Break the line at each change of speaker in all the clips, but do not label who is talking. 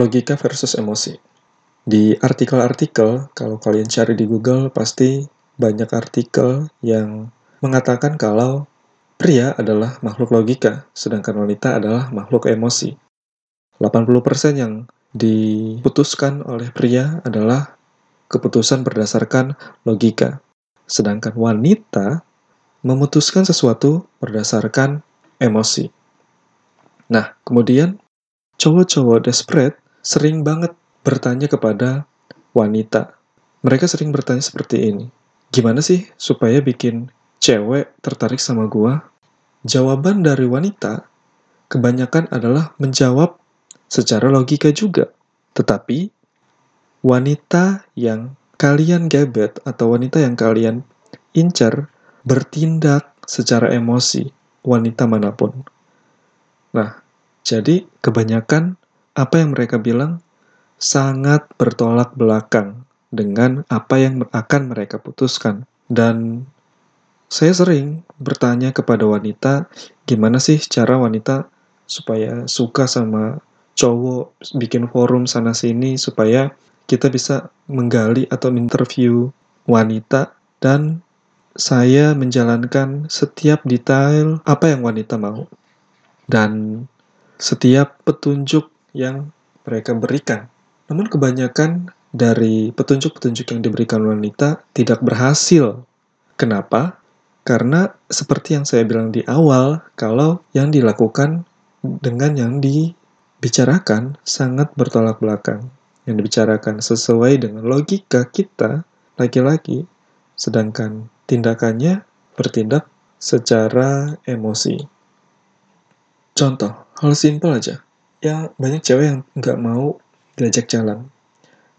logika versus emosi. Di artikel-artikel, kalau kalian cari di Google, pasti banyak artikel yang mengatakan kalau pria adalah makhluk logika, sedangkan wanita adalah makhluk emosi. 80% yang diputuskan oleh pria adalah keputusan berdasarkan logika, sedangkan wanita memutuskan sesuatu berdasarkan emosi. Nah, kemudian cowok-cowok desperate sering banget bertanya kepada wanita. Mereka sering bertanya seperti ini. Gimana sih supaya bikin cewek tertarik sama gua? Jawaban dari wanita kebanyakan adalah menjawab secara logika juga. Tetapi wanita yang kalian gebet atau wanita yang kalian incar bertindak secara emosi, wanita mana pun. Nah, jadi kebanyakan apa yang mereka bilang sangat bertolak belakang dengan apa yang akan mereka putuskan. Dan saya sering bertanya kepada wanita, gimana sih cara wanita supaya suka sama cowok, bikin forum sana-sini, supaya kita bisa menggali atau interview wanita, dan saya menjalankan setiap detail apa yang wanita mau. Dan setiap petunjuk yang mereka berikan namun kebanyakan dari petunjuk-petunjuk yang diberikan wanita tidak berhasil. Kenapa? Karena seperti yang saya bilang di awal, kalau yang dilakukan dengan yang dibicarakan sangat bertolak belakang. Yang dibicarakan sesuai dengan logika kita, laki-laki, sedangkan tindakannya bertindak secara emosi. Contoh, hal simpel aja. Ya, banyak cewek yang nggak mau diajak jalan.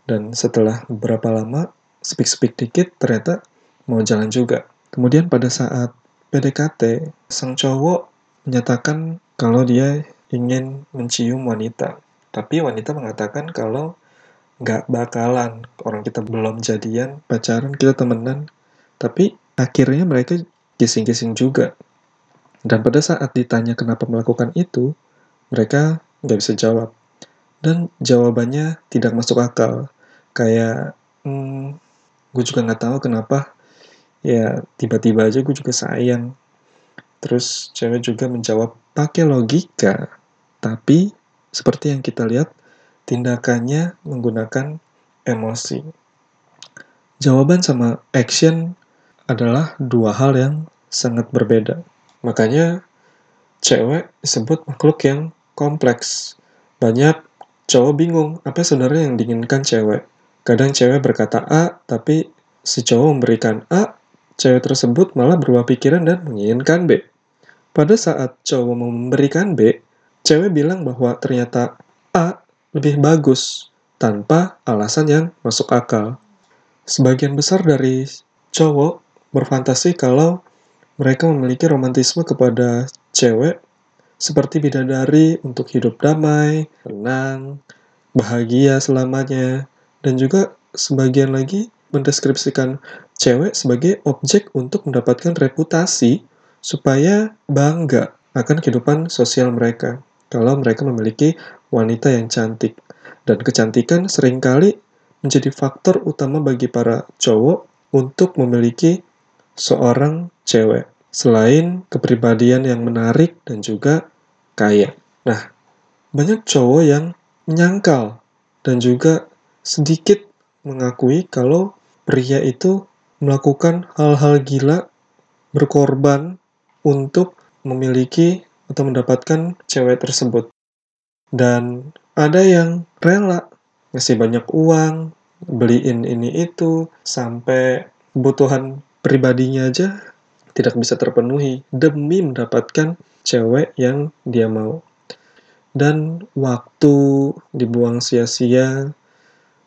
Dan setelah beberapa lama, speak-speak dikit, ternyata mau jalan juga. Kemudian pada saat PDKT, sang cowok menyatakan kalau dia ingin mencium wanita. Tapi wanita mengatakan kalau nggak bakalan, orang kita belum jadian, pacaran, kita temenan. Tapi akhirnya mereka kissing-kissing juga. Dan pada saat ditanya kenapa melakukan itu, mereka nggak bisa jawab. Dan jawabannya tidak masuk akal. Kayak hmm, gue juga nggak tahu kenapa. Ya tiba-tiba aja gue juga sayang. Terus cewek juga menjawab pakai logika. Tapi seperti yang kita lihat tindakannya menggunakan emosi. Jawaban sama action adalah dua hal yang sangat berbeda. Makanya cewek disebut makhluk yang kompleks banyak cowok bingung apa sebenarnya yang diinginkan cewek. Kadang cewek berkata A, tapi si cowok memberikan A, cewek tersebut malah berubah pikiran dan menginginkan B. Pada saat cowok memberikan B, cewek bilang bahwa ternyata A lebih bagus tanpa alasan yang masuk akal. Sebagian besar dari cowok berfantasi kalau mereka memiliki romantisme kepada cewek seperti bidadari untuk hidup damai, tenang, bahagia selamanya, dan juga sebagian lagi mendeskripsikan cewek sebagai objek untuk mendapatkan reputasi supaya bangga akan kehidupan sosial mereka kalau mereka memiliki wanita yang cantik. Dan kecantikan sering kali menjadi faktor utama bagi para cowok untuk memiliki seorang cewek selain kepribadian yang menarik dan juga kaya. Nah, banyak cowok yang menyangkal dan juga sedikit mengakui kalau pria itu melakukan hal-hal gila berkorban untuk memiliki atau mendapatkan cewek tersebut. Dan ada yang rela ngasih banyak uang, beliin ini itu, sampai kebutuhan pribadinya aja tidak bisa terpenuhi demi mendapatkan cewek yang dia mau. Dan waktu dibuang sia-sia,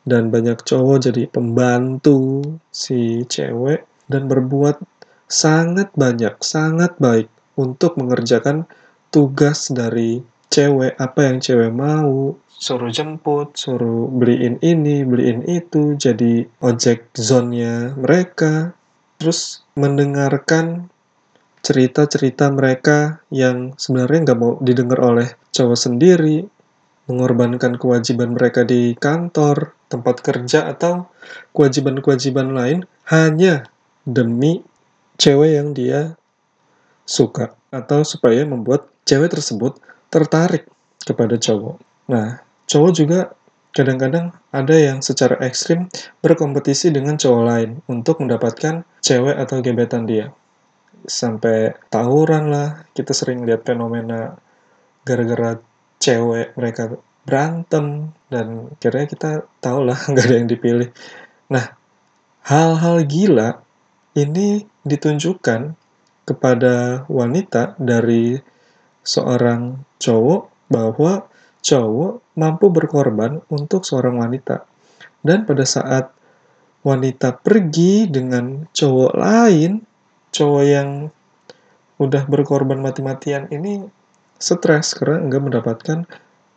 dan banyak cowok jadi pembantu si cewek, dan berbuat sangat banyak, sangat baik untuk mengerjakan tugas dari cewek, apa yang cewek mau, suruh jemput, suruh beliin ini, beliin itu, jadi ojek zonnya mereka, terus mendengarkan cerita-cerita mereka yang sebenarnya nggak mau didengar oleh cowok sendiri, mengorbankan kewajiban mereka di kantor, tempat kerja, atau kewajiban-kewajiban lain hanya demi cewek yang dia suka atau supaya membuat cewek tersebut tertarik kepada cowok. Nah, cowok juga kadang-kadang ada yang secara ekstrim berkompetisi dengan cowok lain untuk mendapatkan cewek atau gebetan dia. Sampai tawuran lah, kita sering lihat fenomena gara-gara cewek mereka berantem dan kira kita tahu lah nggak ada yang dipilih. Nah, hal-hal gila ini ditunjukkan kepada wanita dari seorang cowok bahwa cowok mampu berkorban untuk seorang wanita. Dan pada saat wanita pergi dengan cowok lain, cowok yang udah berkorban mati-matian ini stres karena nggak mendapatkan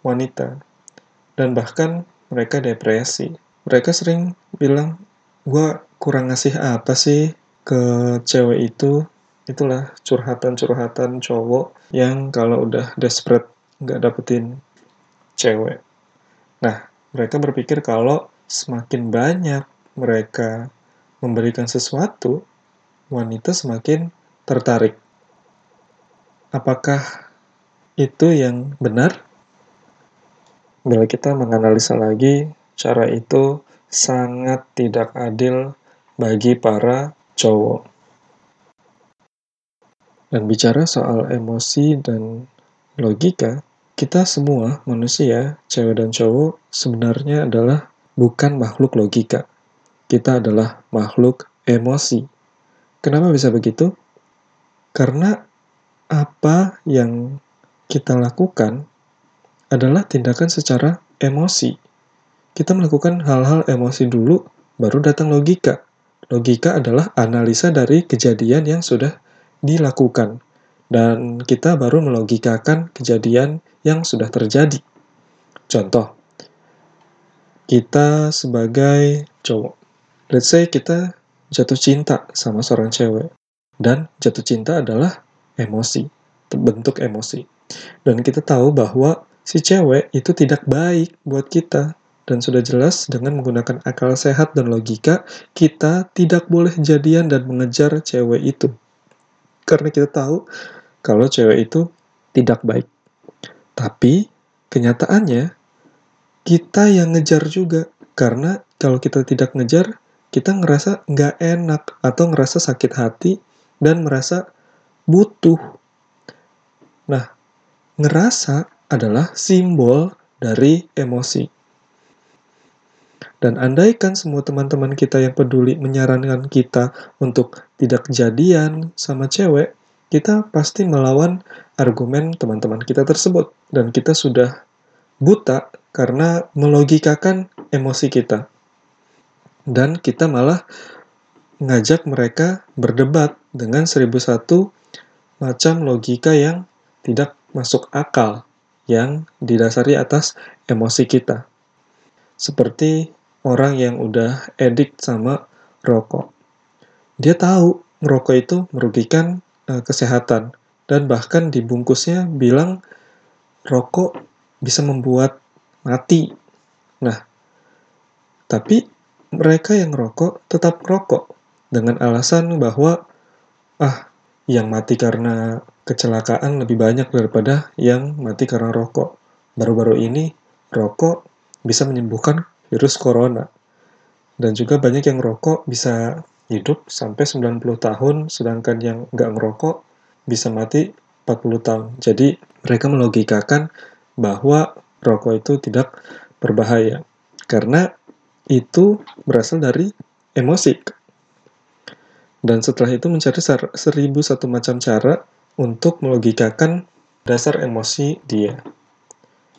wanita. Dan bahkan mereka depresi. Mereka sering bilang, gue kurang ngasih apa sih ke cewek itu. Itulah curhatan-curhatan cowok yang kalau udah desperate nggak dapetin cewek. Nah, mereka berpikir kalau semakin banyak mereka memberikan sesuatu, wanita semakin tertarik. Apakah itu yang benar? Bila kita menganalisa lagi, cara itu sangat tidak adil bagi para cowok. Dan bicara soal emosi dan logika, kita semua manusia, cewek dan cowok, sebenarnya adalah bukan makhluk logika. Kita adalah makhluk emosi. Kenapa bisa begitu? Karena apa yang kita lakukan adalah tindakan secara emosi. Kita melakukan hal-hal emosi dulu, baru datang logika. Logika adalah analisa dari kejadian yang sudah dilakukan, dan kita baru melogikakan kejadian yang sudah terjadi. Contoh, kita sebagai cowok, let's say kita jatuh cinta sama seorang cewek, dan jatuh cinta adalah emosi, bentuk emosi. Dan kita tahu bahwa si cewek itu tidak baik buat kita. Dan sudah jelas dengan menggunakan akal sehat dan logika, kita tidak boleh jadian dan mengejar cewek itu. Karena kita tahu kalau cewek itu tidak baik. Tapi kenyataannya kita yang ngejar juga. Karena kalau kita tidak ngejar, kita ngerasa nggak enak atau ngerasa sakit hati dan merasa butuh. Nah, ngerasa adalah simbol dari emosi. Dan andaikan semua teman-teman kita yang peduli menyarankan kita untuk tidak jadian sama cewek, kita pasti melawan argumen teman-teman kita tersebut. Dan kita sudah buta karena melogikakan emosi kita. Dan kita malah ngajak mereka berdebat dengan seribu satu macam logika yang tidak masuk akal yang didasari atas emosi kita. Seperti orang yang udah edik sama rokok. Dia tahu merokok itu merugikan uh, kesehatan dan bahkan dibungkusnya bilang rokok bisa membuat mati. Nah, tapi mereka yang rokok tetap rokok dengan alasan bahwa ah yang mati karena kecelakaan lebih banyak daripada yang mati karena rokok. Baru-baru ini, rokok bisa menyembuhkan virus corona. Dan juga banyak yang rokok bisa hidup sampai 90 tahun, sedangkan yang nggak ngerokok bisa mati 40 tahun. Jadi mereka melogikakan bahwa rokok itu tidak berbahaya. Karena itu berasal dari emosi. Dan setelah itu mencari seribu satu macam cara untuk melogikakan dasar emosi dia.